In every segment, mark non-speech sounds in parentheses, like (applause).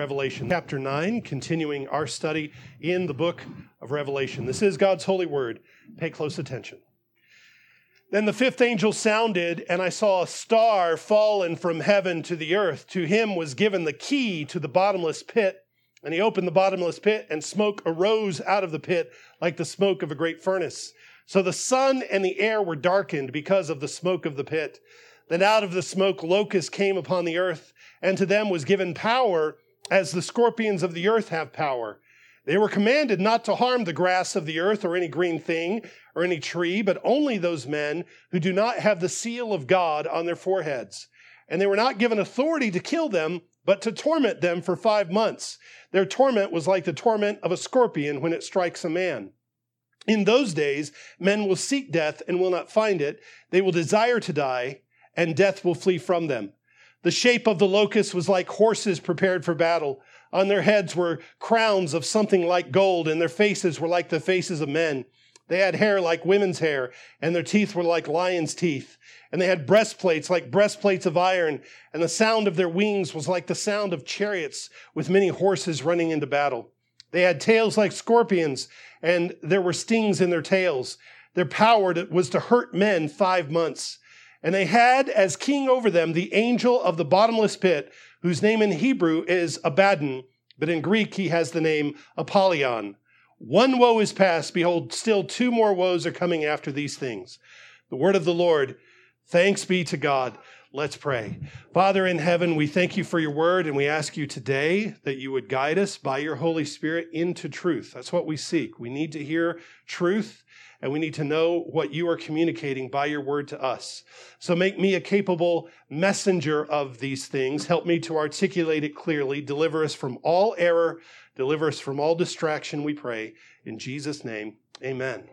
Revelation chapter 9, continuing our study in the book of Revelation. This is God's holy word. Pay close attention. Then the fifth angel sounded, and I saw a star fallen from heaven to the earth. To him was given the key to the bottomless pit. And he opened the bottomless pit, and smoke arose out of the pit like the smoke of a great furnace. So the sun and the air were darkened because of the smoke of the pit. Then out of the smoke locusts came upon the earth, and to them was given power as the scorpions of the earth have power. They were commanded not to harm the grass of the earth or any green thing or any tree, but only those men who do not have the seal of God on their foreheads. And they were not given authority to kill them, but to torment them for five months. Their torment was like the torment of a scorpion when it strikes a man. In those days, men will seek death and will not find it. They will desire to die, and death will flee from them. The shape of the locusts was like horses prepared for battle. On their heads were crowns of something like gold, and their faces were like the faces of men. They had hair like women's hair, and their teeth were like lions' teeth. And they had breastplates like breastplates of iron, and the sound of their wings was like the sound of chariots with many horses running into battle. They had tails like scorpions, and there were stings in their tails. Their power was to hurt men five months. And they had as king over them the angel of the bottomless pit, whose name in Hebrew is Abaddon, but in Greek he has the name Apollyon. One woe is past. Behold, still two more woes are coming after these things. The word of the Lord. Thanks be to God. Let's pray. Father in heaven, we thank you for your word and we ask you today that you would guide us by your Holy Spirit into truth. That's what we seek. We need to hear truth and we need to know what you are communicating by your word to us. So make me a capable messenger of these things. Help me to articulate it clearly. Deliver us from all error. Deliver us from all distraction, we pray. In Jesus' name, amen.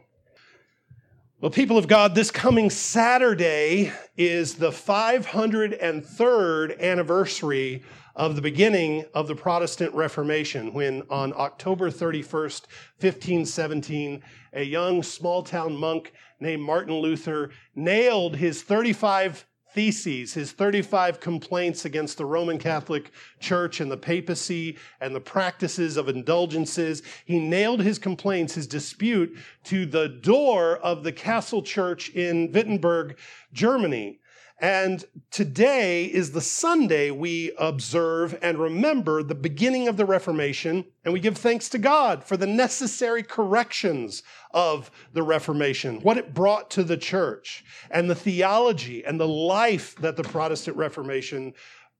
Well, people of God, this coming Saturday is the 503rd anniversary of the beginning of the Protestant Reformation, when on October 31st, 1517, a young small town monk named Martin Luther nailed his 35 theses, his 35 complaints against the Roman Catholic Church and the papacy and the practices of indulgences. He nailed his complaints, his dispute, to the door of the castle church in Wittenberg, Germany. And today is the Sunday we observe and remember the beginning of the Reformation, and we give thanks to God for the necessary corrections of the Reformation, what it brought to the church, and the theology and the life that the Protestant Reformation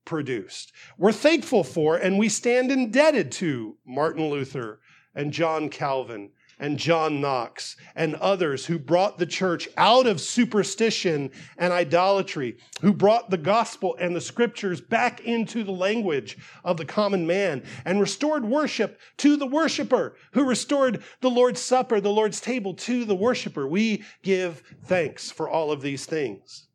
produced. We're thankful for and we stand indebted to Martin Luther and John Calvin and John Knox and others who brought the church out of superstition and idolatry, who brought the gospel and the scriptures back into the language of the common man and restored worship to the worshiper, who restored the Lord's Supper, the Lord's table to the worshiper. We give thanks for all of these things.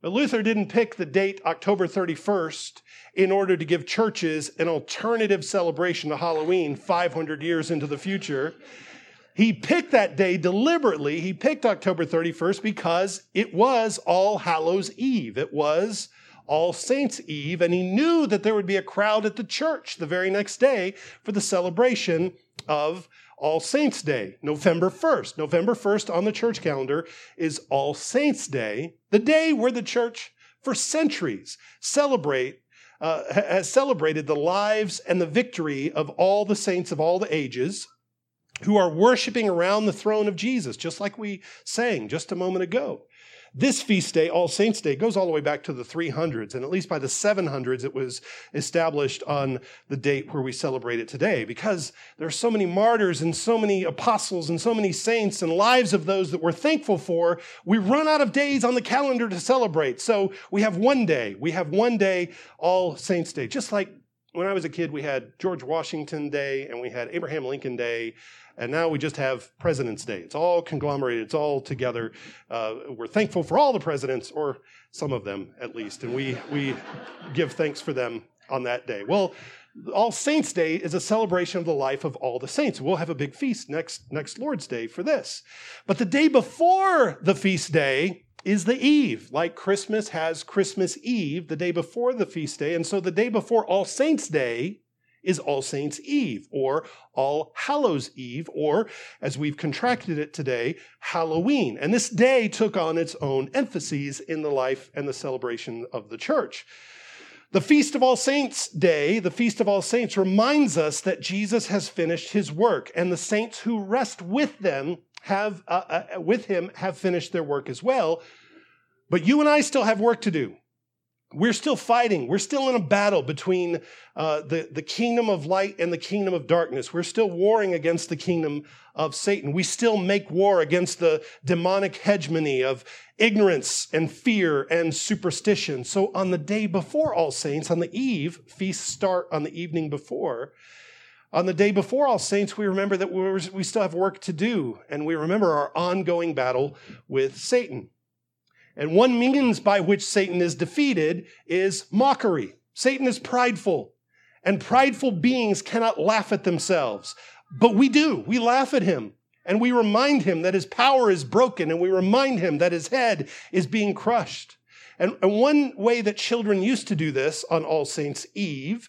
But Luther didn't pick the date October 31st in order to give churches an alternative celebration to Halloween 500 years into the future. He picked that day deliberately. He picked October 31st because it was All Hallows Eve. It was All Saints Eve, and he knew that there would be a crowd at the church the very next day for the celebration of All Saints Day, November 1st. November 1st on the church calendar is All Saints Day, the day where the church for centuries celebrate uh, has celebrated the lives and the victory of all the saints of all the ages who are worshiping around the throne of Jesus, just like we sang just a moment ago. This feast day, All Saints' Day, goes all the way back to the 300s, and at least by the 700s, it was established on the date where we celebrate it today. Because there are so many martyrs and so many apostles and so many saints and lives of those that we're thankful for, we run out of days on the calendar to celebrate. So we have one day. We have one day, All Saints' Day. Just like when I was a kid, we had George Washington Day and we had Abraham Lincoln Day and now we just have President's Day. It's all conglomerated, it's all together. Uh, we're thankful for all the presidents, or some of them at least, and we, we give thanks for them on that day. Well, all Saints Day is a celebration of the life of all the saints. We'll have a big feast next, next Lord's Day for this. But the day before the feast day is the eve, like Christmas has Christmas Eve, the day before the feast day. And so the day before All Saints Day is All Saints Eve or All Hallows Eve, or as we've contracted it today, Halloween. And this day took on its own emphases in the life and the celebration of the church. The Feast of All Saints Day, the Feast of All Saints, reminds us that Jesus has finished his work, and the saints who rest with them have, uh, uh, with him, have finished their work as well. But you and I still have work to do we're still fighting. We're still in a battle between uh, the, the kingdom of light and the kingdom of darkness. We're still warring against the kingdom of Satan. We still make war against the demonic hegemony of ignorance and fear and superstition. So on the day before All Saints, on the eve, feasts start on the evening before. On the day before All Saints, we remember that we still have work to do, and we remember our ongoing battle with Satan. And one means by which Satan is defeated is mockery. Satan is prideful, and prideful beings cannot laugh at themselves. But we do. We laugh at him, and we remind him that his power is broken, and we remind him that his head is being crushed. And, and one way that children used to do this on All Saints' Eve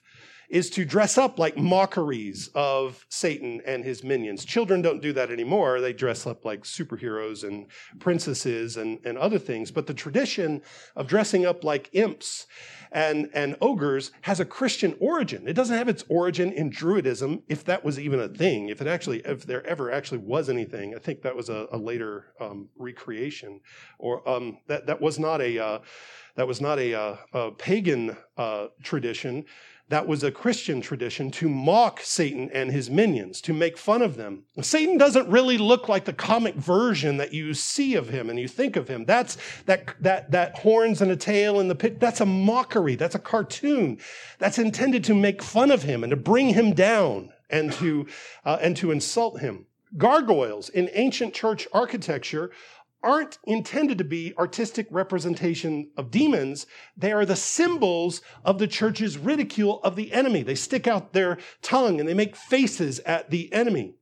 is to dress up like mockeries of Satan and his minions. Children don't do that anymore. They dress up like superheroes and princesses and, and other things. But the tradition of dressing up like imps and, and ogres has a Christian origin. It doesn't have its origin in Druidism, if that was even a thing. If it actually, if there ever actually was anything, I think that was a, a later um, recreation, or um, that that was not a uh, that was not a, uh, a pagan uh, tradition that was a Christian tradition to mock Satan and his minions, to make fun of them. Satan doesn't really look like the comic version that you see of him and you think of him. That's that that that horns and a tail and the pit. That's a mockery. That's a cartoon. That's intended to make fun of him and to bring him down and to uh, and to insult him. Gargoyles in ancient church architecture aren't intended to be artistic representation of demons. They are the symbols of the church's ridicule of the enemy. They stick out their tongue and they make faces at the enemy.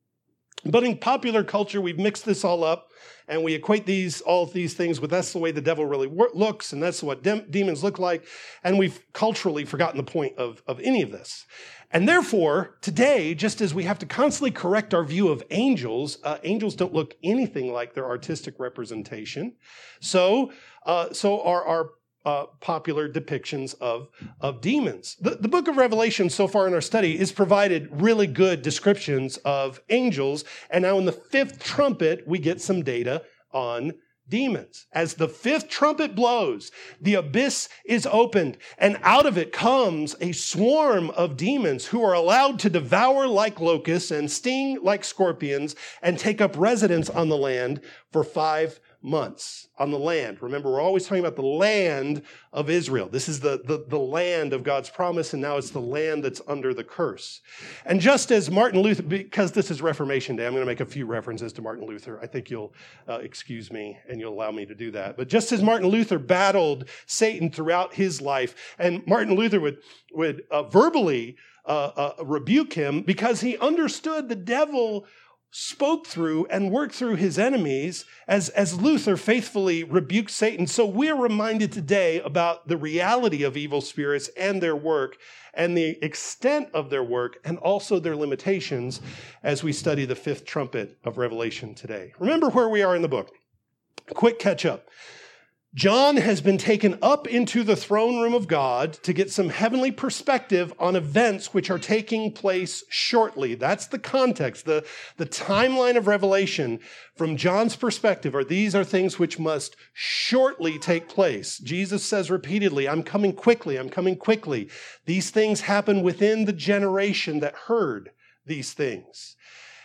But in popular culture, we've mixed this all up and we equate these all these things with that's the way the devil really looks and that's what de- demons look like and we've culturally forgotten the point of, of any of this and therefore, today, just as we have to constantly correct our view of angels, uh, angels don't look anything like their artistic representation. So, uh, so are our uh, popular depictions of, of demons. The, the book of Revelation, so far in our study, is provided really good descriptions of angels. And now in the fifth trumpet, we get some data on demons. As the fifth trumpet blows, the abyss is opened, and out of it comes a swarm of demons who are allowed to devour like locusts and sting like scorpions and take up residence on the land for five months on the land. Remember, we're always talking about the land of Israel. This is the, the, the, land of God's promise, and now it's the land that's under the curse. And just as Martin Luther, because this is Reformation Day, I'm going to make a few references to Martin Luther. I think you'll uh, excuse me and you'll allow me to do that. But just as Martin Luther battled Satan throughout his life, and Martin Luther would, would uh, verbally uh, uh rebuke him because he understood the devil spoke through and worked through his enemies as, as Luther faithfully rebuked Satan. So we're reminded today about the reality of evil spirits and their work and the extent of their work and also their limitations as we study the fifth trumpet of Revelation today. Remember where we are in the book. Quick catch up. John has been taken up into the throne room of God to get some heavenly perspective on events which are taking place shortly. That's the context. The, the timeline of Revelation from John's perspective are these are things which must shortly take place. Jesus says repeatedly, I'm coming quickly, I'm coming quickly. These things happen within the generation that heard these things.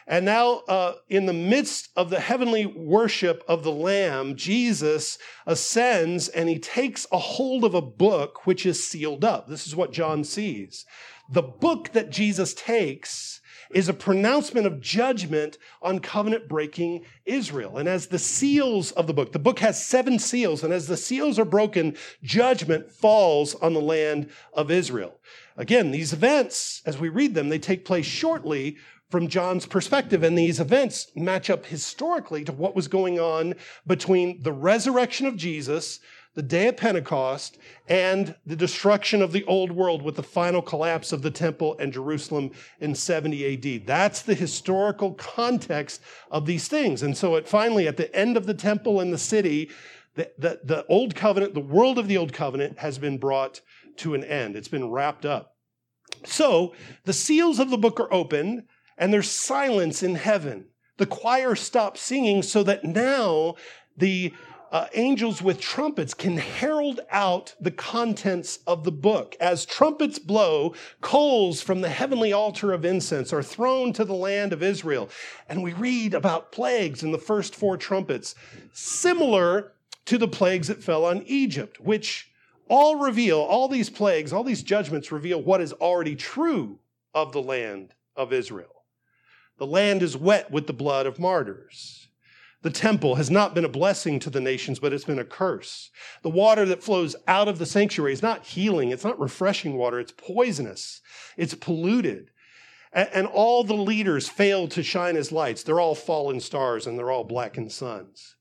And now, uh, in the midst of the heavenly worship of the Lamb, Jesus ascends and he takes a hold of a book which is sealed up. This is what John sees. The book that Jesus takes is a pronouncement of judgment on covenant breaking Israel. And as the seals of the book, the book has seven seals, and as the seals are broken, judgment falls on the land of Israel. Again, these events, as we read them, they take place shortly from John's perspective. And these events match up historically to what was going on between the resurrection of Jesus, the day of Pentecost, and the destruction of the old world with the final collapse of the temple and Jerusalem in 70 AD. That's the historical context of these things. And so it finally, at the end of the temple and the city, the, the, the old covenant, the world of the old covenant has been brought to an end. It's been wrapped up. So the seals of the book are opened, and there's silence in heaven. The choir stops singing so that now the uh, angels with trumpets can herald out the contents of the book. As trumpets blow, coals from the heavenly altar of incense are thrown to the land of Israel. And we read about plagues in the first four trumpets, similar to the plagues that fell on Egypt, which all reveal, all these plagues, all these judgments reveal what is already true of the land of Israel. The land is wet with the blood of martyrs. The temple has not been a blessing to the nations, but it's been a curse. The water that flows out of the sanctuary is not healing, it's not refreshing water, it's poisonous, it's polluted. And all the leaders fail to shine as lights. They're all fallen stars and they're all blackened suns.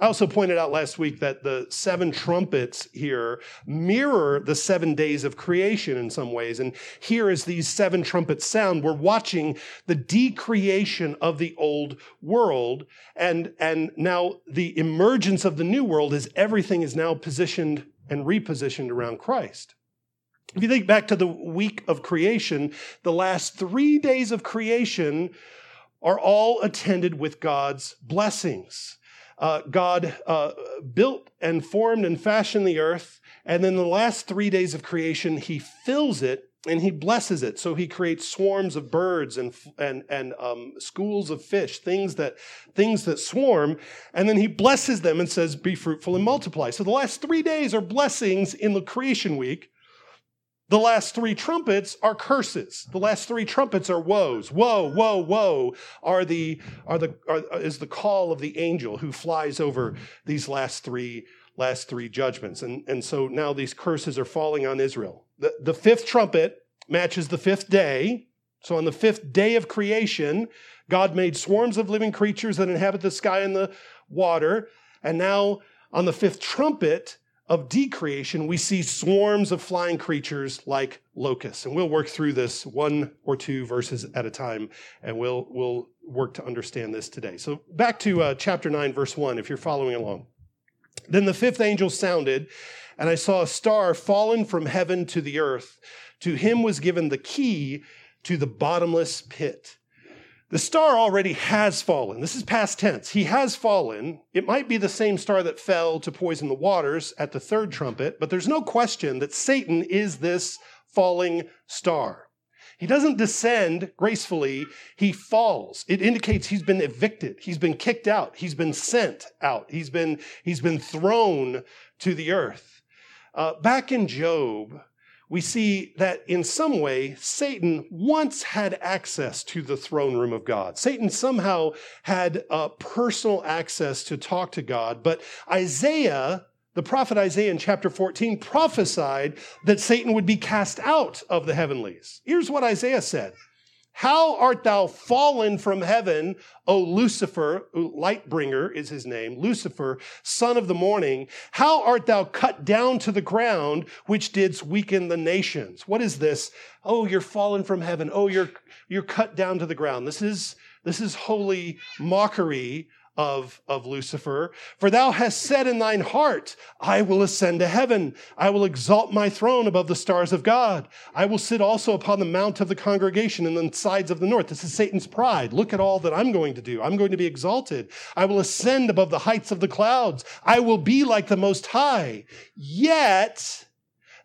I also pointed out last week that the seven trumpets here mirror the seven days of creation in some ways. And here, as these seven trumpets sound, we're watching the decreation of the old world. And, and now the emergence of the new world as everything is now positioned and repositioned around Christ. If you think back to the week of creation, the last three days of creation are all attended with God's blessings uh, God uh, built and formed and fashioned the earth. And then the last three days of creation, he fills it and he blesses it. So he creates swarms of birds and, and, and um, schools of fish, things that, things that swarm. And then he blesses them and says, Be fruitful and multiply. So the last three days are blessings in the creation week. The last three trumpets are curses. The last three trumpets are woes. Woe, woe, woe are the, are the, are, is the call of the angel who flies over these last three, last three judgments. And, and so now these curses are falling on Israel. The, the fifth trumpet matches the fifth day. So on the fifth day of creation, God made swarms of living creatures that inhabit the sky and the water. And now on the fifth trumpet, of decreation, we see swarms of flying creatures like locusts. And we'll work through this one or two verses at a time, and we'll, we'll work to understand this today. So back to uh, chapter 9, verse 1, if you're following along. Then the fifth angel sounded, and I saw a star fallen from heaven to the earth. To him was given the key to the bottomless pit. The star already has fallen. This is past tense. He has fallen. It might be the same star that fell to poison the waters at the third trumpet, but there's no question that Satan is this falling star. He doesn't descend gracefully, he falls. It indicates he's been evicted, he's been kicked out, he's been sent out, he's been, he's been thrown to the earth. Uh, back in Job, we see that in some way, Satan once had access to the throne room of God. Satan somehow had uh, personal access to talk to God, but Isaiah, the prophet Isaiah in chapter 14, prophesied that Satan would be cast out of the heavenlies. Here's what Isaiah said how art thou fallen from heaven, O Lucifer, Lightbringer is his name, Lucifer, son of the morning. How art thou cut down to the ground, which didst weaken the nations? What is this? Oh, you're fallen from heaven. Oh, you're, you're cut down to the ground. This is, this is holy mockery of, of Lucifer. For thou hast said in thine heart, I will ascend to heaven. I will exalt my throne above the stars of God. I will sit also upon the mount of the congregation in the sides of the north. This is Satan's pride. Look at all that I'm going to do. I'm going to be exalted. I will ascend above the heights of the clouds. I will be like the most high. Yet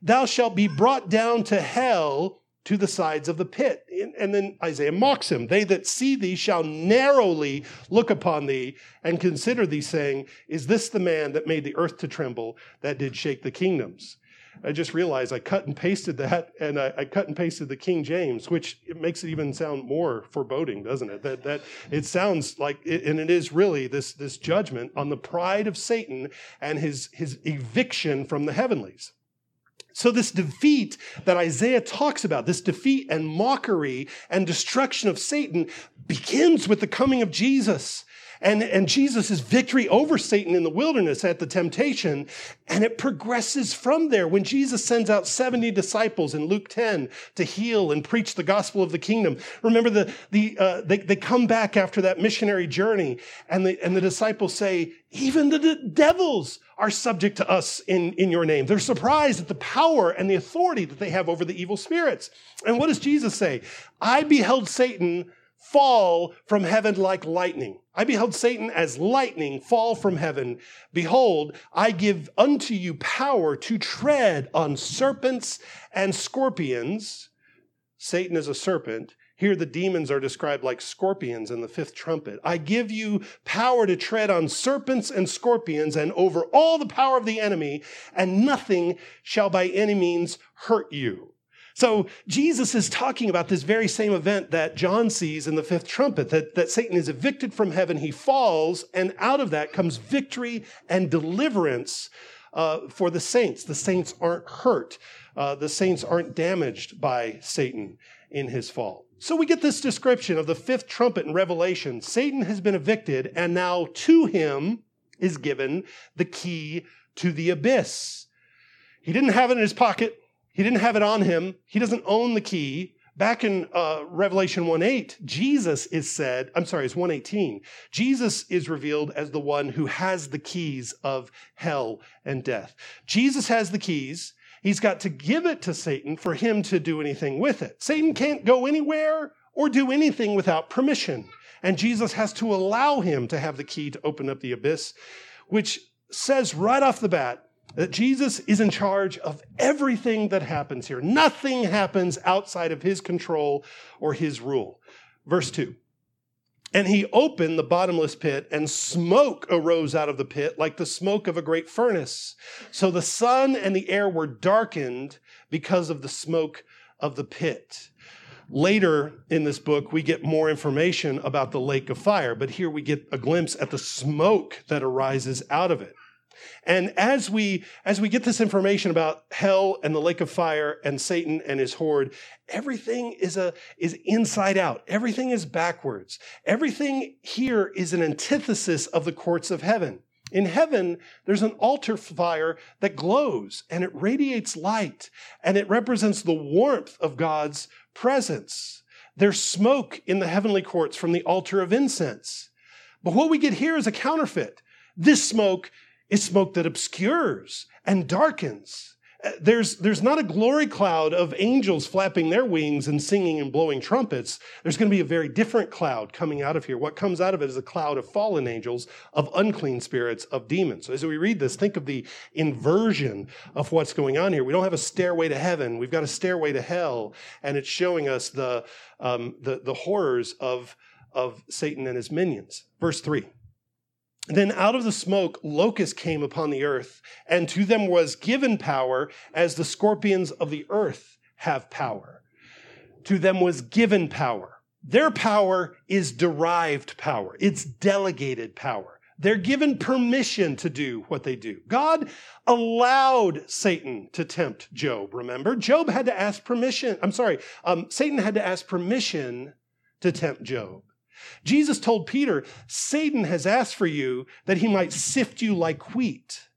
thou shalt be brought down to hell to the sides of the pit. And then Isaiah mocks him. They that see thee shall narrowly look upon thee and consider thee, saying, Is this the man that made the earth to tremble, that did shake the kingdoms? I just realized I cut and pasted that, and I, I, cut and pasted the King James, which it makes it even sound more foreboding, doesn't it? That that it sounds like, it, and it is really this this judgment on the pride of Satan and his his eviction from the heavenlies. So, this defeat that Isaiah talks about, this defeat and mockery and destruction of Satan, begins with the coming of Jesus. And, and Jesus' victory over Satan in the wilderness at the temptation. And it progresses from there when Jesus sends out 70 disciples in Luke 10 to heal and preach the gospel of the kingdom. Remember, the, the, uh, they, they come back after that missionary journey, and the, and the disciples say, Even the devils are subject to us in, in your name. They're surprised at the power and the authority that they have over the evil spirits. And what does Jesus say? I beheld Satan fall from heaven like lightning. I beheld Satan as lightning fall from heaven. Behold, I give unto you power to tread on serpents and scorpions. Satan is a serpent. Here, the demons are described like scorpions in the fifth trumpet. I give you power to tread on serpents and scorpions and over all the power of the enemy, and nothing shall by any means hurt you. So Jesus is talking about this very same event that John sees in the fifth trumpet, that, that Satan is evicted from heaven, he falls, and out of that comes victory and deliverance uh, for the saints. The saints aren't hurt. Uh, the saints aren't damaged by Satan in his fall. So we get this description of the fifth trumpet in Revelation. Satan has been evicted, and now to him is given the key to the abyss. He didn't have it in his pocket. He didn't have it on him. He doesn't own the key. Back in uh, Revelation 1:8, Jesus is said, I'm sorry, it's 118. Jesus is revealed as the one who has the keys of hell and death. Jesus has the keys. He's got to give it to Satan for him to do anything with it. Satan can't go anywhere or do anything without permission. And Jesus has to allow him to have the key to open up the abyss, which says right off the bat that Jesus is in charge of everything that happens here. Nothing happens outside of his control or his rule. Verse 2. And he opened the bottomless pit, and smoke arose out of the pit like the smoke of a great furnace. So the sun and the air were darkened because of the smoke of the pit. Later in this book, we get more information about the lake of fire, but here we get a glimpse at the smoke that arises out of it. And as we as we get this information about hell and the lake of fire and Satan and his horde, everything is a is inside out. Everything is backwards. Everything here is an antithesis of the courts of heaven. In heaven, there's an altar fire that glows and it radiates light and it represents the warmth of God's presence. There's smoke in the heavenly courts from the altar of incense. But what we get here is a counterfeit. This smoke is smoke that obscures and darkens. Uh, there's, there's not a glory cloud of angels flapping their wings and singing and blowing trumpets. There's going to be a very different cloud coming out of here. What comes out of it is a cloud of fallen angels, of unclean spirits, of demons. So as we read this, think of the inversion of what's going on here. We don't have a stairway to heaven. We've got a stairway to hell. And it's showing us the, um, the, the horrors of, of Satan and his minions. Verse three. Then out of the smoke, locusts came upon the earth, and to them was given power as the scorpions of the earth have power. To them was given power. Their power is derived power, it's delegated power. They're given permission to do what they do. God allowed Satan to tempt Job, remember? Job had to ask permission. I'm sorry, um, Satan had to ask permission to tempt Job. Jesus told Peter, Satan has asked for you that he might sift you like wheat.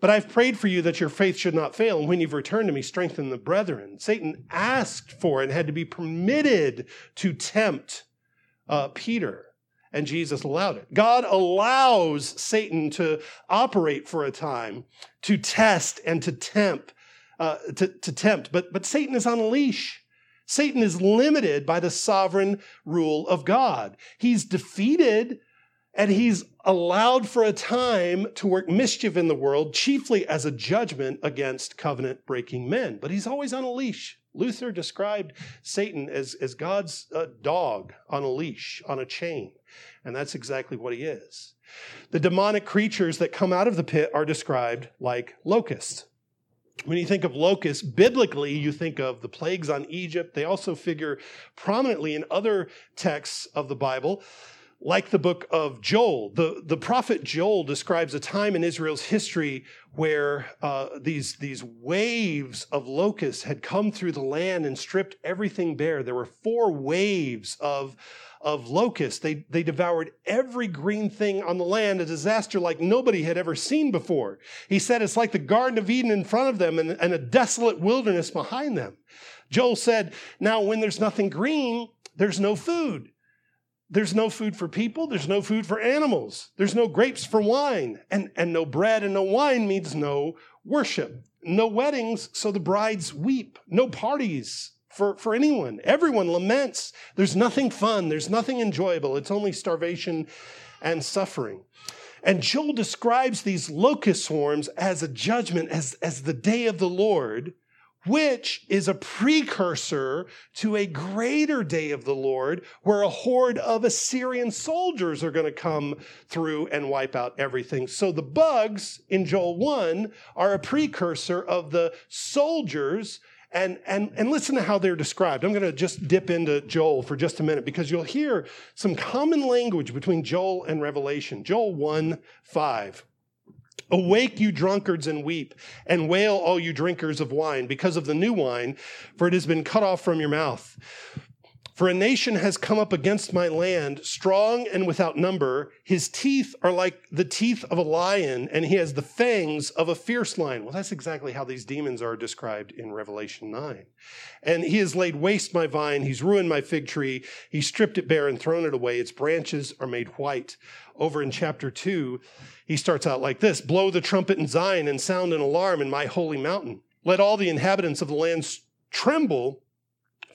But I've prayed for you that your faith should not fail. And when you've returned to me, strengthen the brethren. Satan asked for and had to be permitted to tempt uh, Peter. And Jesus allowed it. God allows Satan to operate for a time, to test and to tempt, uh, to, to tempt. But, but Satan is on a leash. Satan is limited by the sovereign rule of God. He's defeated and he's allowed for a time to work mischief in the world, chiefly as a judgment against covenant breaking men. But he's always on a leash. Luther described Satan as, as God's uh, dog on a leash, on a chain. And that's exactly what he is. The demonic creatures that come out of the pit are described like locusts. When you think of locusts, biblically, you think of the plagues on Egypt. They also figure prominently in other texts of the Bible. like the book of Joel. The, the prophet Joel describes a time in Israel's history where uh, these, these waves of locusts had come through the land and stripped everything bare. There were four waves of, of locusts. They, they devoured every green thing on the land, a disaster like nobody had ever seen before. He said it's like the Garden of Eden in front of them and, and a desolate wilderness behind them. Joel said, Now, when there's nothing green, there's no food. There's no food for people. There's no food for animals. There's no grapes for wine. And, and no bread and no wine means no worship. No weddings, so the brides weep. No parties for, for anyone. Everyone laments. There's nothing fun. There's nothing enjoyable. It's only starvation and suffering. And Joel describes these locust swarms as a judgment, as, as the day of the Lord which is a precursor to a greater day of the Lord, where a horde of Assyrian soldiers are going to come through and wipe out everything. So the bugs in Joel 1 are a precursor of the soldiers. And, and, and listen to how they're described. I'm going to just dip into Joel for just a minute because you'll hear some common language between Joel and Revelation. Joel 1 5. Awake, you drunkards, and weep, and wail, all you drinkers of wine, because of the new wine, for it has been cut off from your mouth. For a nation has come up against my land, strong and without number. His teeth are like the teeth of a lion, and he has the fangs of a fierce lion. Well, that's exactly how these demons are described in Revelation 9. And he has laid waste my vine, he's ruined my fig tree, he stripped it bare and thrown it away. Its branches are made white. Over in chapter 2, he starts out like this Blow the trumpet in Zion and sound an alarm in my holy mountain. Let all the inhabitants of the land tremble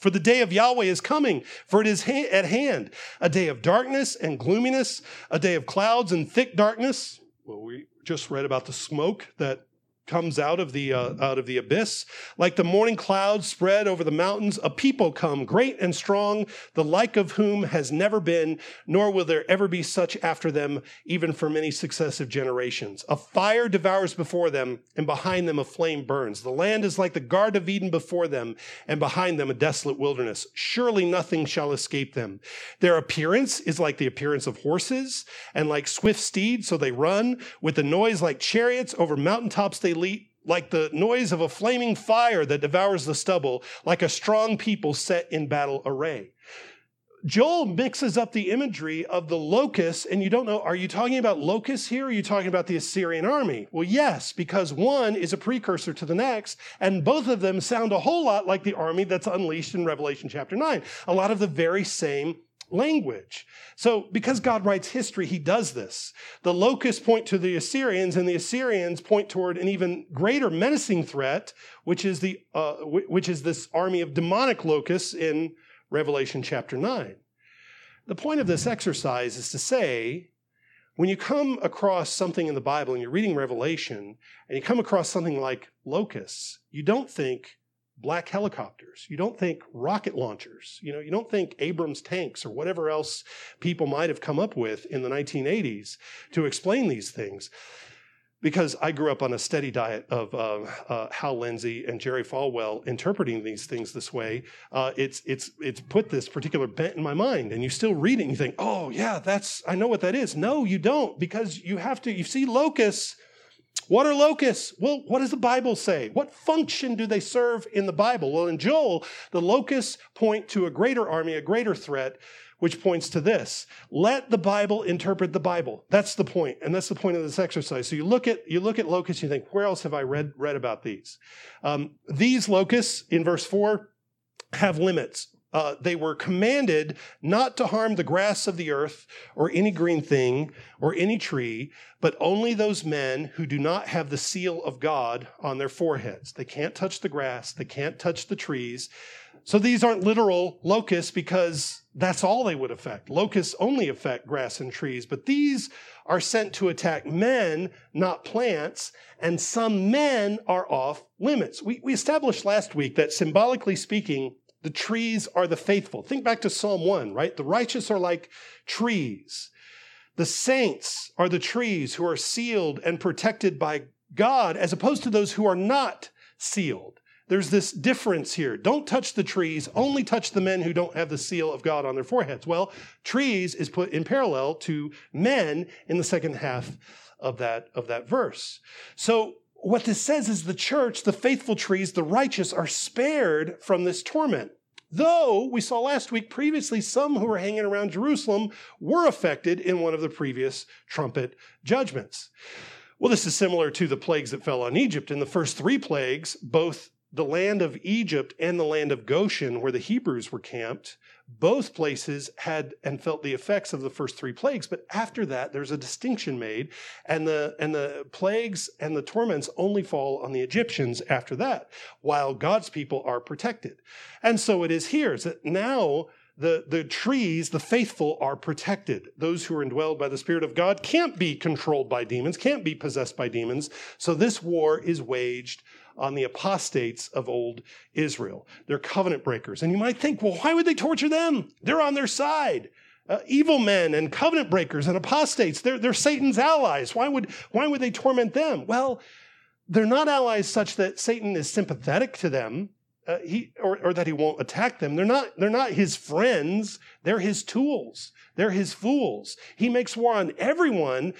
for the day of Yahweh is coming, for it is ha- at hand. A day of darkness and gloominess, a day of clouds and thick darkness. Well, we just read about the smoke that comes out of the uh, out of the abyss. Like the morning clouds spread over the mountains a people come great and strong the like of whom has never been nor will there ever be such after them even for many successive generations. A fire devours before them and behind them a flame burns. The land is like the garden of eden before them and behind them a desolate wilderness. Surely nothing shall escape them. Their appearance is like the appearance of horses and like swift steeds so they run. With the noise like chariots over mountaintops they leap like the noise of a flaming fire that devours the stubble, like a strong people set in battle array. Joel mixes up the imagery of the locusts, and you don't know, are you talking about locusts here? Are you talking about the Assyrian army? Well, yes, because one is a precursor to the next, and both of them sound a whole lot like the army that's unleashed in Revelation chapter 9. A lot of the very same language. So, because God writes history, he does this. The locusts point to the Assyrians, and the Assyrians point toward an even greater menacing threat, which is, the, uh, which is this army of demonic locusts in Revelation chapter 9. The point of this exercise is to say, when you come across something in the Bible and you're reading Revelation, and you come across something like locusts, you don't think, black helicopters. You don't think rocket launchers. You know, you don't think Abrams tanks or whatever else people might have come up with in the 1980s to explain these things. Because I grew up on a steady diet of uh, uh, Hal Lindsey and Jerry Falwell interpreting these things this way, uh, it's it's it's put this particular bent in my mind. And you still read it and you think, oh yeah, that's I know what that is. No, you don't, because you have to. You see locusts what are locusts? Well, what does the Bible say? What function do they serve in the Bible? Well, in Joel, the locusts point to a greater army, a greater threat, which points to this. Let the Bible interpret the Bible. That's the point, and that's the point of this exercise. So you look at you look at locusts, you think, where else have I read read about these? Um, these locusts in verse four have limits. Uh, they were commanded not to harm the grass of the earth or any green thing or any tree, but only those men who do not have the seal of God on their foreheads. They can't touch the grass, they can't touch the trees. So these aren't literal locusts because that's all they would affect. Locusts only affect grass and trees, but these are sent to attack men, not plants, and some men are off limits. We, we established last week that symbolically speaking, the trees are the faithful. Think back to Psalm 1, right? The righteous are like trees. The saints are the trees who are sealed and protected by God, as opposed to those who are not sealed. there's this difference here. Don't touch the trees, only touch the men who don't have the seal of God on their foreheads. Well, trees is put in parallel to men in the second half of that, of that verse. So what this says is the church, the faithful trees, the righteous are spared from this torment. Though we saw last week previously, some who were hanging around Jerusalem were affected in one of the previous trumpet judgments. Well, this is similar to the plagues that fell on Egypt. In the first three plagues, both the land of Egypt and the land of Goshen, where the Hebrews were camped, both places had and felt the effects of the first three plagues. But after that, there's a distinction made, and the and the plagues and the torments only fall on the Egyptians after that, while God's people are protected. And so it is here. Is that now the, the trees, the faithful, are protected. Those who are indwelled by the Spirit of God can't be controlled by demons, can't be possessed by demons. So this war is waged on the apostates of old Israel. They're covenant breakers. And you might think, well, why would they torture them? They're on their side. Uh, evil men and covenant breakers and apostates, they're, they're Satan's allies. Why would, why would they torment them? Well, they're not allies such that Satan is sympathetic to them. Uh, he or, or that he won't attack them. They're not, they're not his friends. They're his tools. They're his fools. He makes war on everyone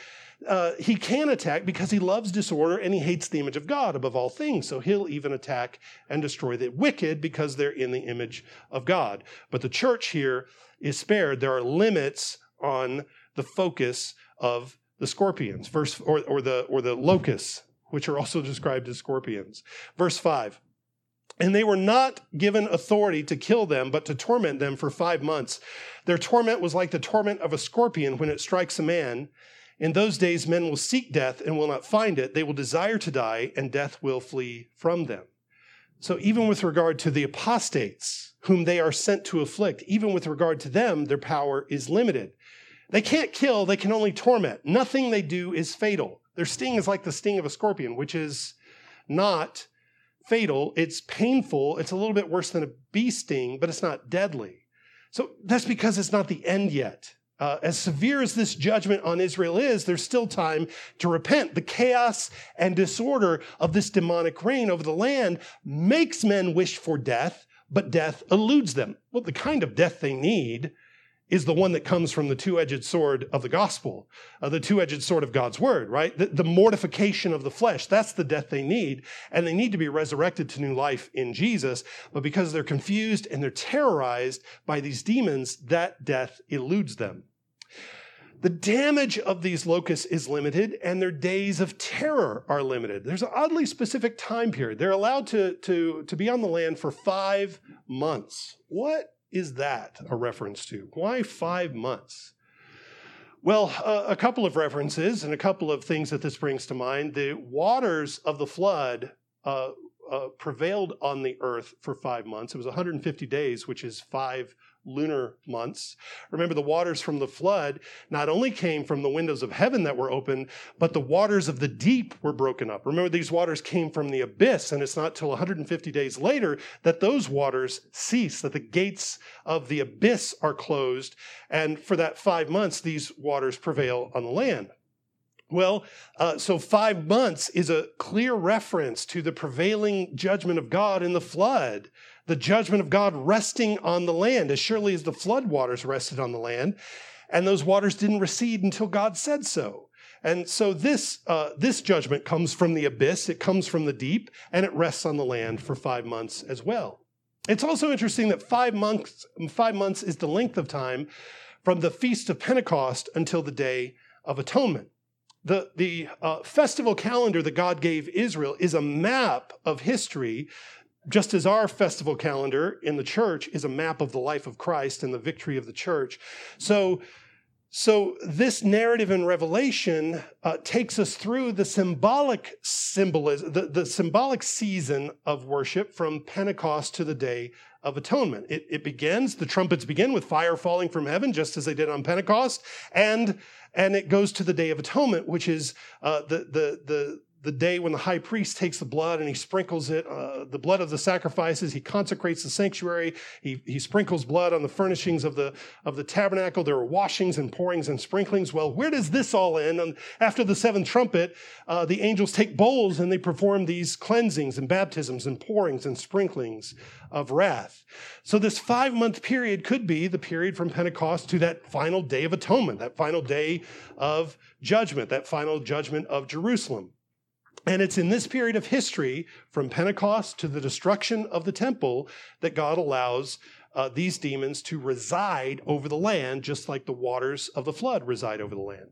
uh, he can attack because he loves disorder and he hates the image of God above all things. So he'll even attack and destroy the wicked because they're in the image of God. But the church here is spared. There are limits on the focus of the scorpions, verse or, or the or the locusts, which are also described as scorpions. Verse five. And they were not given authority to kill them, but to torment them for five months. Their torment was like the torment of a scorpion when it strikes a man. In those days, men will seek death and will not find it. They will desire to die, and death will flee from them. So, even with regard to the apostates, whom they are sent to afflict, even with regard to them, their power is limited. They can't kill, they can only torment. Nothing they do is fatal. Their sting is like the sting of a scorpion, which is not fatal. It's painful. It's a little bit worse than a bee sting, but it's not deadly. So, that's because it's not the end yet. Uh, as severe as this judgment on Israel is, there's still time to repent. The chaos and disorder of this demonic reign over the land makes men wish for death, but death eludes them. Well, the kind of death they need is the one that comes from the two edged sword of the gospel, uh, the two edged sword of God's word, right? The, the mortification of the flesh. That's the death they need. And they need to be resurrected to new life in Jesus. But because they're confused and they're terrorized by these demons, that death eludes them. The damage of these locusts is limited and their days of terror are limited. There's an oddly specific time period. They're allowed to, to, to be on the land for five months. What is that a reference to? Why five months? Well, uh, a couple of references and a couple of things that this brings to mind. The waters of the flood uh, uh, prevailed on the earth for five months. It was 150 days, which is five lunar months. Remember, the waters from the flood not only came from the windows of heaven that were open, but the waters of the deep were broken up. Remember, these waters came from the abyss, and it's not till 150 days later that those waters cease, that the gates of the abyss are closed. And for that five months, these waters prevail on the land. Well, uh, so five months is a clear reference to the prevailing judgment of God in the flood the judgment of God resting on the land, as surely as the flood waters rested on the land. And those waters didn't recede until God said so. And so this, uh, this judgment comes from the abyss, it comes from the deep, and it rests on the land for five months as well. It's also interesting that five months, five months is the length of time from the Feast of Pentecost until the Day of Atonement. The, the uh, festival calendar that God gave Israel is a map of history just as our festival calendar in the church is a map of the life of Christ and the victory of the church. So, so this narrative in Revelation uh, takes us through the symbolic symbolism, the, the symbolic season of worship from Pentecost to the Day of Atonement. It, it begins, the trumpets begin with fire falling from heaven, just as they did on Pentecost, and and it goes to the Day of Atonement, which is uh, the the the the day when the high priest takes the blood and he sprinkles it, uh, the blood of the sacrifices. He consecrates the sanctuary. He, he sprinkles blood on the furnishings of the, of the tabernacle. There are washings and pourings and sprinklings. Well, where does this all end? And after the seventh trumpet, uh, the angels take bowls and they perform these cleansings and baptisms and pourings and sprinklings of wrath. So this five month period could be the period from Pentecost to that final day of atonement, that final day of judgment, that final judgment of Jerusalem. And it's in this period of history, from Pentecost to the destruction of the temple, that God allows uh, these demons to reside over the land, just like the waters of the flood reside over the land.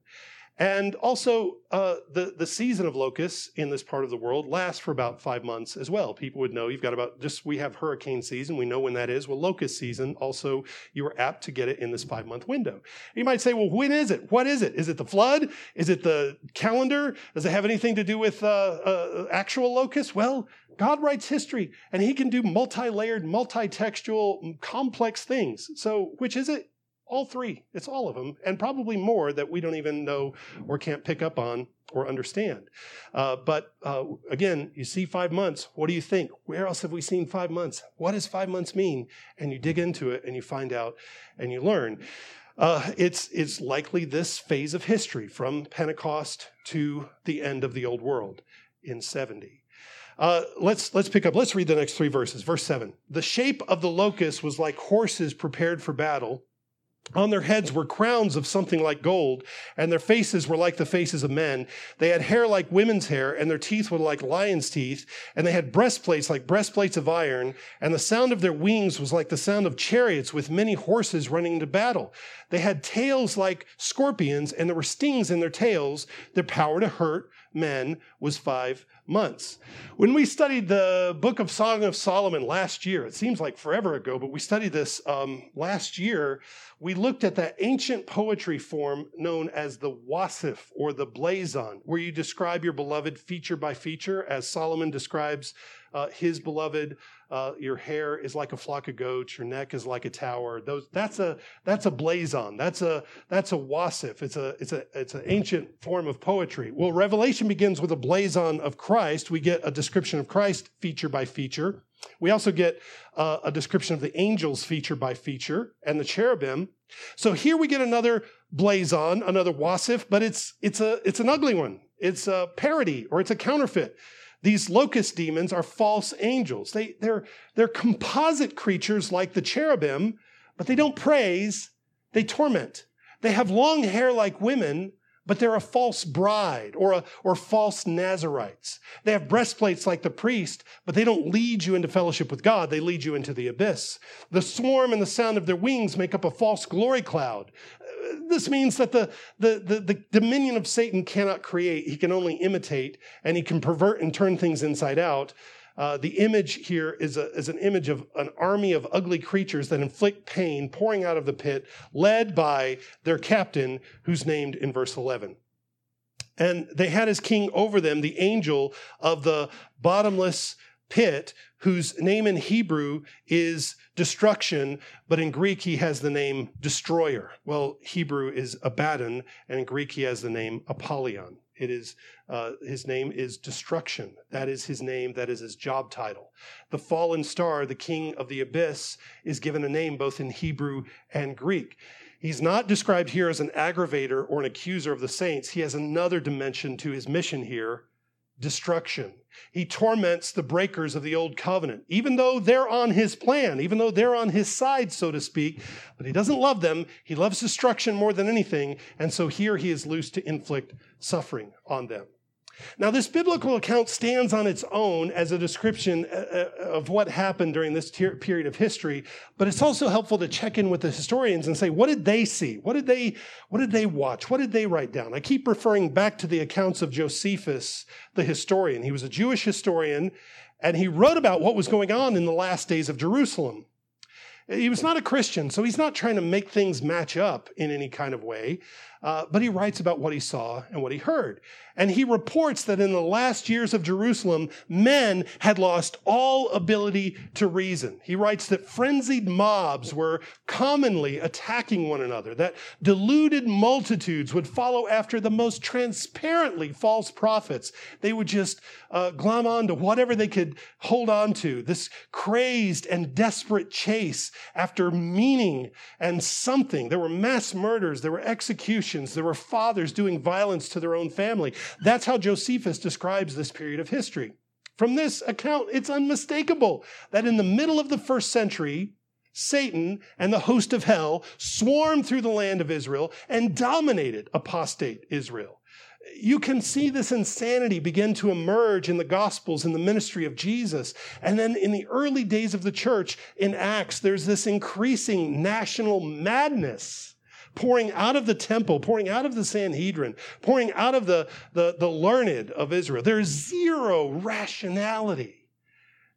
And also, uh, the, the season of locusts in this part of the world lasts for about five months as well. People would know you've got about just, we have hurricane season, we know when that is. Well, locust season, also, you are apt to get it in this five month window. You might say, well, when is it? What is it? Is it the flood? Is it the calendar? Does it have anything to do with uh, uh, actual locusts? Well, God writes history and he can do multi layered, multi textual, complex things. So, which is it? All three. It's all of them, and probably more that we don't even know or can't pick up on or understand. Uh, but uh, again, you see five months. What do you think? Where else have we seen five months? What does five months mean? And you dig into it and you find out and you learn. Uh, it's, it's likely this phase of history from Pentecost to the end of the old world in 70. Uh, let's let's pick up. Let's read the next three verses. Verse seven: The shape of the locust was like horses prepared for battle, on their heads were crowns of something like gold, and their faces were like the faces of men. They had hair like women's hair, and their teeth were like lions' teeth, and they had breastplates like breastplates of iron, and the sound of their wings was like the sound of chariots with many horses running into battle. They had tails like scorpions, and there were stings in their tails. Their power to hurt men was five months. When we studied the book of Song of Solomon last year, it seems like forever ago, but we studied this um, last year. We looked at that ancient poetry form known as the wasif or the blazon, where you describe your beloved feature by feature, as Solomon describes uh, his beloved uh, your hair is like a flock of goats, your neck is like a tower. Those that's a that's a blazon. That's a that's a wasif. It's a it's a it's an ancient form of poetry. Well, Revelation begins with a blazon of Christ. We get a description of Christ feature by feature. We also get uh, a description of the angels feature by feature and the cherubim. So here we get another blazon, another wasif, but it's it's a it's an ugly one. It's a parody or it's a counterfeit. These locust demons are false angels. They, they're, they're composite creatures like the cherubim, but they don't praise, they torment. They have long hair like women, but they're a false bride or, a, or false Nazarites. They have breastplates like the priest, but they don't lead you into fellowship with God. They lead you into the abyss. The swarm and the sound of their wings make up a false glory cloud this means that the, the, the, the, dominion of Satan cannot create, he can only imitate, and he can pervert and turn things inside out. Uh, the image here is, a, is an image of an army of ugly creatures that inflict pain pouring out of the pit, led by their captain, who's named in verse 11. And they had as king over them the angel of the bottomless pit, whose name in Hebrew is destruction, but in Greek he has the name destroyer. Well, Hebrew is Abaddon, and in Greek he has the name Apollyon. It is uh, his name is destruction. That is his name. That is his job title. The fallen star, the king of the abyss, is given a name both in Hebrew and Greek. He's not described here as an aggravator or an accuser of the saints. He has another dimension to his mission here destruction. He torments the breakers of the old covenant, even though they're on his plan, even though they're on his side, so to speak. But he doesn't love them. He loves destruction more than anything. And so here he is loose to inflict suffering on them. Now, this biblical account stands on its own as a description uh, uh, of what happened during this period of history, but it's also helpful to check in with the historians and say, what did they see? What did they, what did they watch? What did they write down? I keep referring back to the accounts of Josephus, the historian. He was a Jewish historian, and he wrote about what was going on in the last days of Jerusalem. He was not a Christian, so he's not trying to make things match up in any kind of way, uh, but he writes about what he saw and what he heard. And he reports that in the last years of Jerusalem, men had lost all ability to reason. He writes that frenzied mobs were commonly attacking one another, that deluded multitudes would follow after the most transparently false prophets. They would just uh, glom on to whatever they could hold on to. This crazed and desperate chase after meaning and something. There were mass murders, there were executions, there were fathers doing violence to their own family. That's how Josephus describes this period of history. From this account, it's unmistakable that in the middle of the first century, Satan and the host of hell swarmed through the land of Israel and dominated apostate Israel. You can see this insanity begin to emerge in the Gospels, in the ministry of Jesus. And then in the early days of the church, in Acts, there's this increasing national madness pouring out of the temple, pouring out of the Sanhedrin, pouring out of the, the, the learned of Israel. There's zero rationality.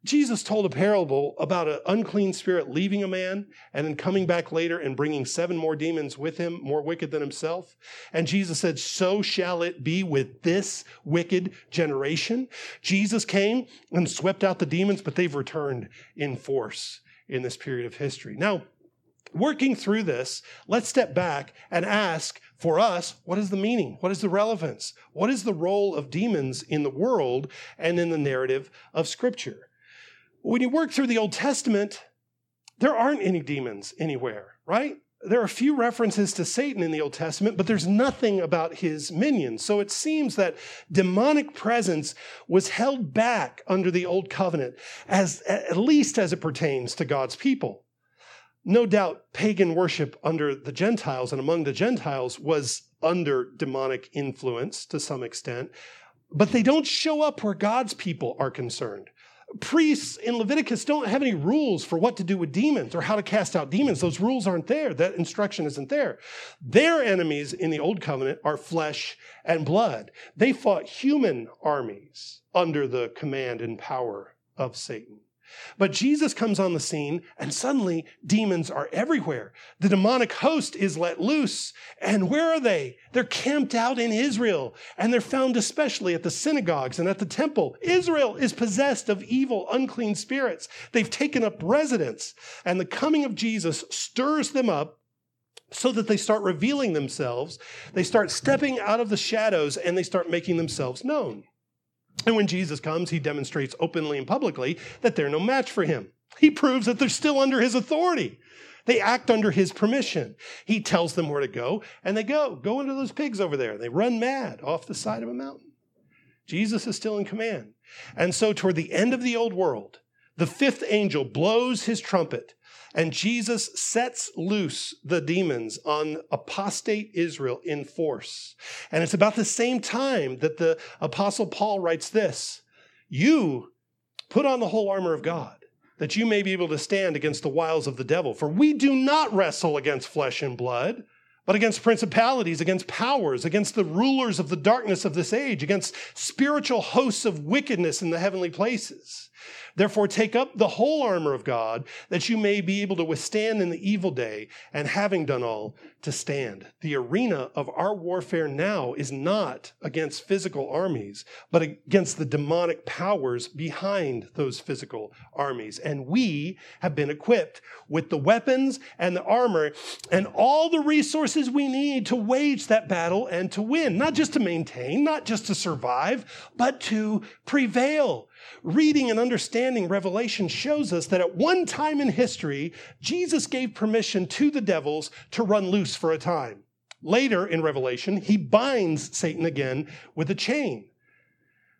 Jesus told a parable about an unclean spirit leaving a man and then coming back later and bringing seven more demons with him, more wicked than himself. And Jesus said, So shall it be with this wicked generation. Jesus came and swept out the demons, but they've returned in force in this period of history. Now, working through this, let's step back and ask for us, what is the meaning? What is the relevance? What is the role of demons in the world and in the narrative of Scripture? When you work through the Old Testament, there aren't any demons anywhere, right? There are a few references to Satan in the Old Testament, but there's nothing about his minions. So it seems that demonic presence was held back under the Old Covenant, as, at least as it pertains to God's people. No doubt pagan worship under the Gentiles and among the Gentiles was under demonic influence to some extent, but they don't show up where God's people are concerned. Priests in Leviticus don't have any rules for what to do with demons or how to cast out demons. Those rules aren't there. That instruction isn't there. Their enemies in the Old Covenant are flesh and blood. They fought human armies under the command and power of Satan. But Jesus comes on the scene, and suddenly demons are everywhere. The demonic host is let loose. And where are they? They're camped out in Israel, and they're found especially at the synagogues and at the temple. Israel is possessed of evil, unclean spirits. They've taken up residence, and the coming of Jesus stirs them up so that they start revealing themselves. They start stepping out of the shadows and they start making themselves known. And when Jesus comes, he demonstrates openly and publicly that they're no match for him. He proves that they're still under his authority. They act under his permission. He tells them where to go, and they go. Go into those pigs over there. They run mad off the side of a mountain. Jesus is still in command. And so, toward the end of the old world, the fifth angel blows his trumpet, and Jesus sets loose the demons on apostate Israel in force. And it's about the same time that the apostle Paul writes this You put on the whole armor of God that you may be able to stand against the wiles of the devil. For we do not wrestle against flesh and blood, but against principalities, against powers, against the rulers of the darkness of this age, against spiritual hosts of wickedness in the heavenly places. Therefore, take up the whole armor of God that you may be able to withstand in the evil day, and having done all, to stand. The arena of our warfare now is not against physical armies, but against the demonic powers behind those physical armies. And we have been equipped with the weapons and the armor and all the resources we need to wage that battle and to win, not just to maintain, not just to survive, but to prevail. Reading and understanding Revelation shows us that at one time in history, Jesus gave permission to the devils to run loose for a time. Later in Revelation, he binds Satan again with a chain.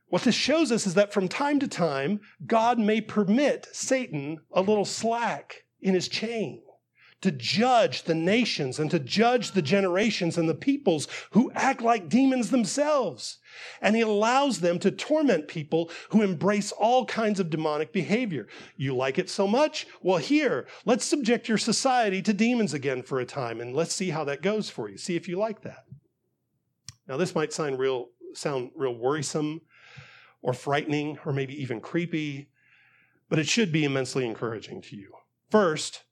What this shows us is that from time to time, God may permit Satan a little slack in his chain to judge the nations and to judge the generations and the peoples who act like demons themselves. And he allows them to torment people who embrace all kinds of demonic behavior. You like it so much? Well, here, let's subject your society to demons again for a time and let's see how that goes for you. See if you like that. Now, this might sound real, sound real worrisome or frightening or maybe even creepy, but it should be immensely encouraging to you. First,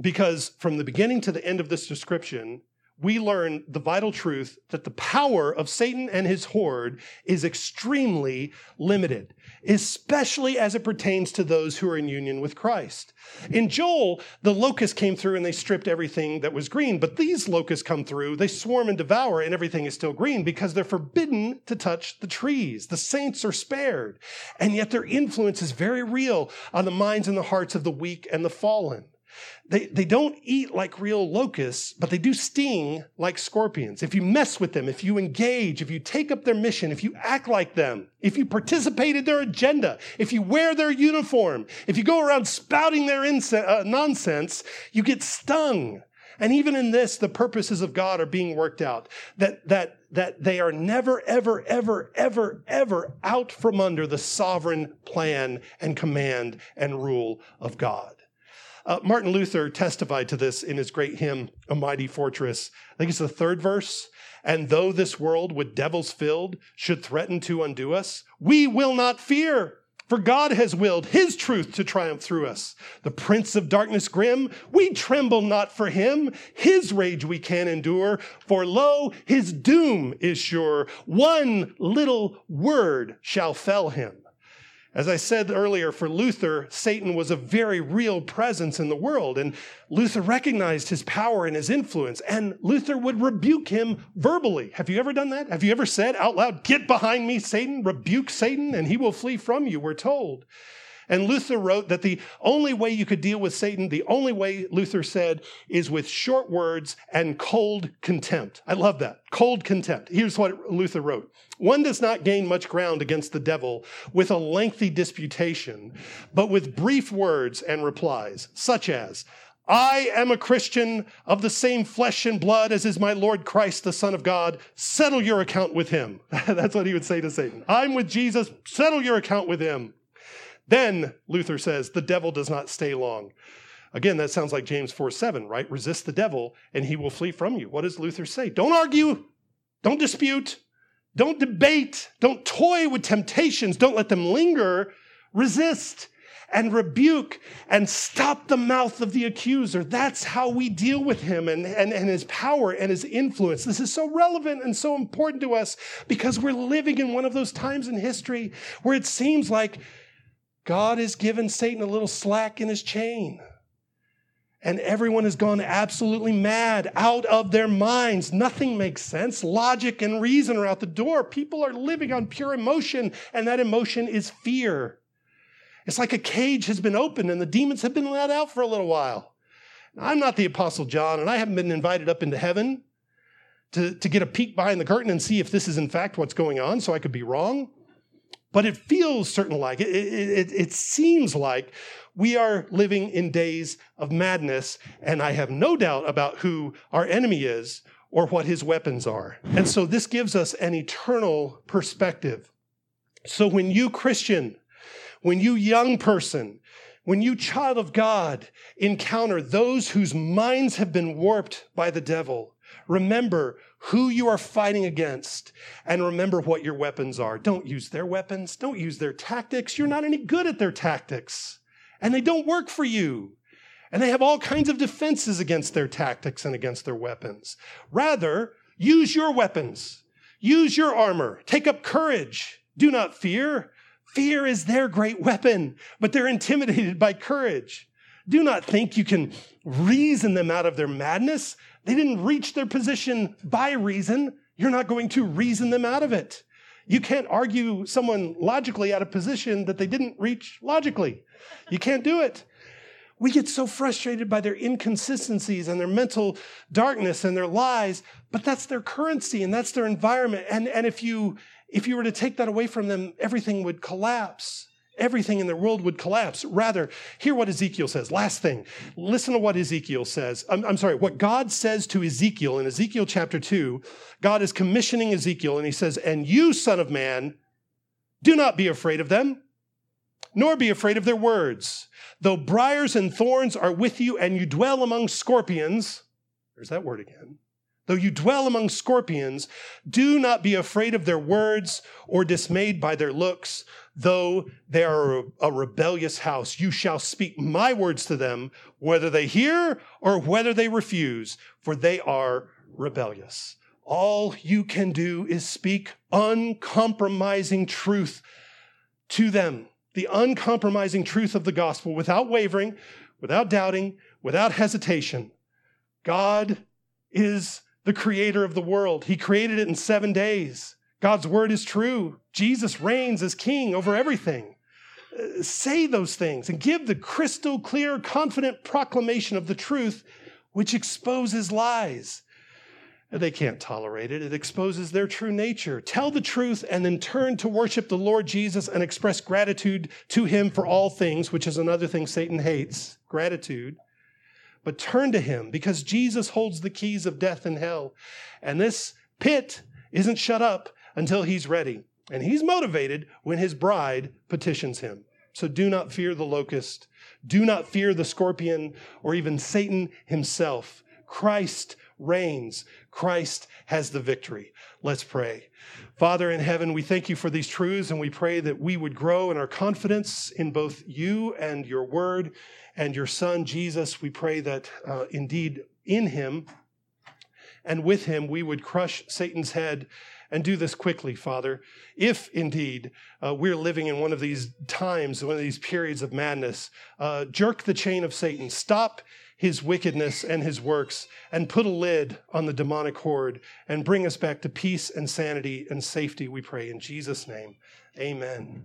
Because from the beginning to the end of this description, we learn the vital truth that the power of Satan and his horde is extremely limited, especially as it pertains to those who are in union with Christ. In Joel, the locusts came through and they stripped everything that was green, but these locusts come through, they swarm and devour, and everything is still green because they're forbidden to touch the trees. The saints are spared, and yet their influence is very real on the minds and the hearts of the weak and the fallen. They, they don't eat like real locusts, but they do sting like scorpions. If you mess with them, if you engage, if you take up their mission, if you act like them, if you participate in their agenda, if you wear their uniform, if you go around spouting their uh, nonsense, you get stung. And even in this, the purposes of God are being worked out. That, that, that they are never, ever, ever, ever, ever out from under the sovereign plan and command and rule of God. Uh, Martin Luther testified to this in his great hymn, A Mighty Fortress. I think it's the third verse. And though this world with devils filled should threaten to undo us, we will not fear. For God has willed his truth to triumph through us. The prince of darkness grim, we tremble not for him. His rage we can endure. For lo, his doom is sure. One little word shall fell him. As I said earlier, for Luther, Satan was a very real presence in the world, and Luther recognized his power and his influence, and Luther would rebuke him verbally. Have you ever done that? Have you ever said out loud, Get behind me, Satan, rebuke Satan, and he will flee from you, we're told. And Luther wrote that the only way you could deal with Satan, the only way, Luther said, is with short words and cold contempt. I love that. Cold contempt. Here's what Luther wrote One does not gain much ground against the devil with a lengthy disputation, but with brief words and replies, such as, I am a Christian of the same flesh and blood as is my Lord Christ, the Son of God. Settle your account with him. (laughs) That's what he would say to Satan. I'm with Jesus. Settle your account with him. Then, Luther says, the devil does not stay long. Again, that sounds like James 4 7, right? Resist the devil and he will flee from you. What does Luther say? Don't argue, don't dispute, don't debate, don't toy with temptations, don't let them linger. Resist and rebuke and stop the mouth of the accuser. That's how we deal with him and, and, and his power and his influence. This is so relevant and so important to us because we're living in one of those times in history where it seems like God has given Satan a little slack in his chain. And everyone has gone absolutely mad, out of their minds. Nothing makes sense. Logic and reason are out the door. People are living on pure emotion, and that emotion is fear. It's like a cage has been opened and the demons have been let out for a little while. I'm not the Apostle John, and I haven't been invited up into heaven to, to get a peek behind the curtain and see if this is in fact what's going on, so I could be wrong. But it feels certain like, it, it, it seems like we are living in days of madness, and I have no doubt about who our enemy is or what his weapons are. And so this gives us an eternal perspective. So when you, Christian, when you, young person, when you, child of God, encounter those whose minds have been warped by the devil, remember who you are fighting against, and remember what your weapons are. Don't use their weapons, don't use their tactics. You're not any good at their tactics, and they don't work for you. And they have all kinds of defenses against their tactics and against their weapons. Rather, use your weapons, use your armor, take up courage. Do not fear. Fear is their great weapon, but they're intimidated by courage. Do not think you can reason them out of their madness. They didn't reach their position by reason. You're not going to reason them out of it. You can't argue someone logically out of position that they didn't reach logically. You can't do it. We get so frustrated by their inconsistencies and their mental darkness and their lies, but that's their currency and that's their environment. And, and if you if you were to take that away from them, everything would collapse everything in the world would collapse. Rather, hear what Ezekiel says. Last thing, listen to what Ezekiel says. I'm, I'm, sorry, what God says to Ezekiel in Ezekiel chapter 2. God is commissioning Ezekiel, and he says, And you, son of man, do not be afraid of them, nor be afraid of their words. Though briars and thorns are with you, and you dwell among scorpions, there's that word again. Though you dwell among scorpions, do not be afraid of their words or dismayed by their looks. Though they are a rebellious house, you shall speak my words to them, whether they hear or whether they refuse, for they are rebellious. All you can do is speak uncompromising truth to them, the uncompromising truth of the gospel without wavering, without doubting, without hesitation. God is the creator of the world. He created it in seven days. God's word is true. Jesus reigns as king over everything. Uh, say those things and give the crystal clear, confident proclamation of the truth, which exposes lies. They can't tolerate it. It exposes their true nature. Tell the truth and then turn to worship the Lord Jesus and express gratitude to him for all things, which is another thing Satan hates gratitude but turn to him because Jesus holds the keys of death and hell. And this pit isn't shut up until he's ready. And he's motivated when his bride petitions him. So do not fear the locust. Do not fear the scorpion or even Satan himself. Christ reigns. Christ has the victory. Let's pray. Father in heaven, we thank you for these truths and we pray that we would grow in our confidence in both you and your word and your son, Jesus. We pray that uh, indeed in him and with him we would crush Satan's head and do this quickly, Father. If indeed uh, we're living in one of these times, one of these periods of madness, uh, jerk the chain of Satan, stop his wickedness and his works, and put a lid on the demonic horde, and bring us back to peace and sanity and safety, we pray in Jesus' name. Amen.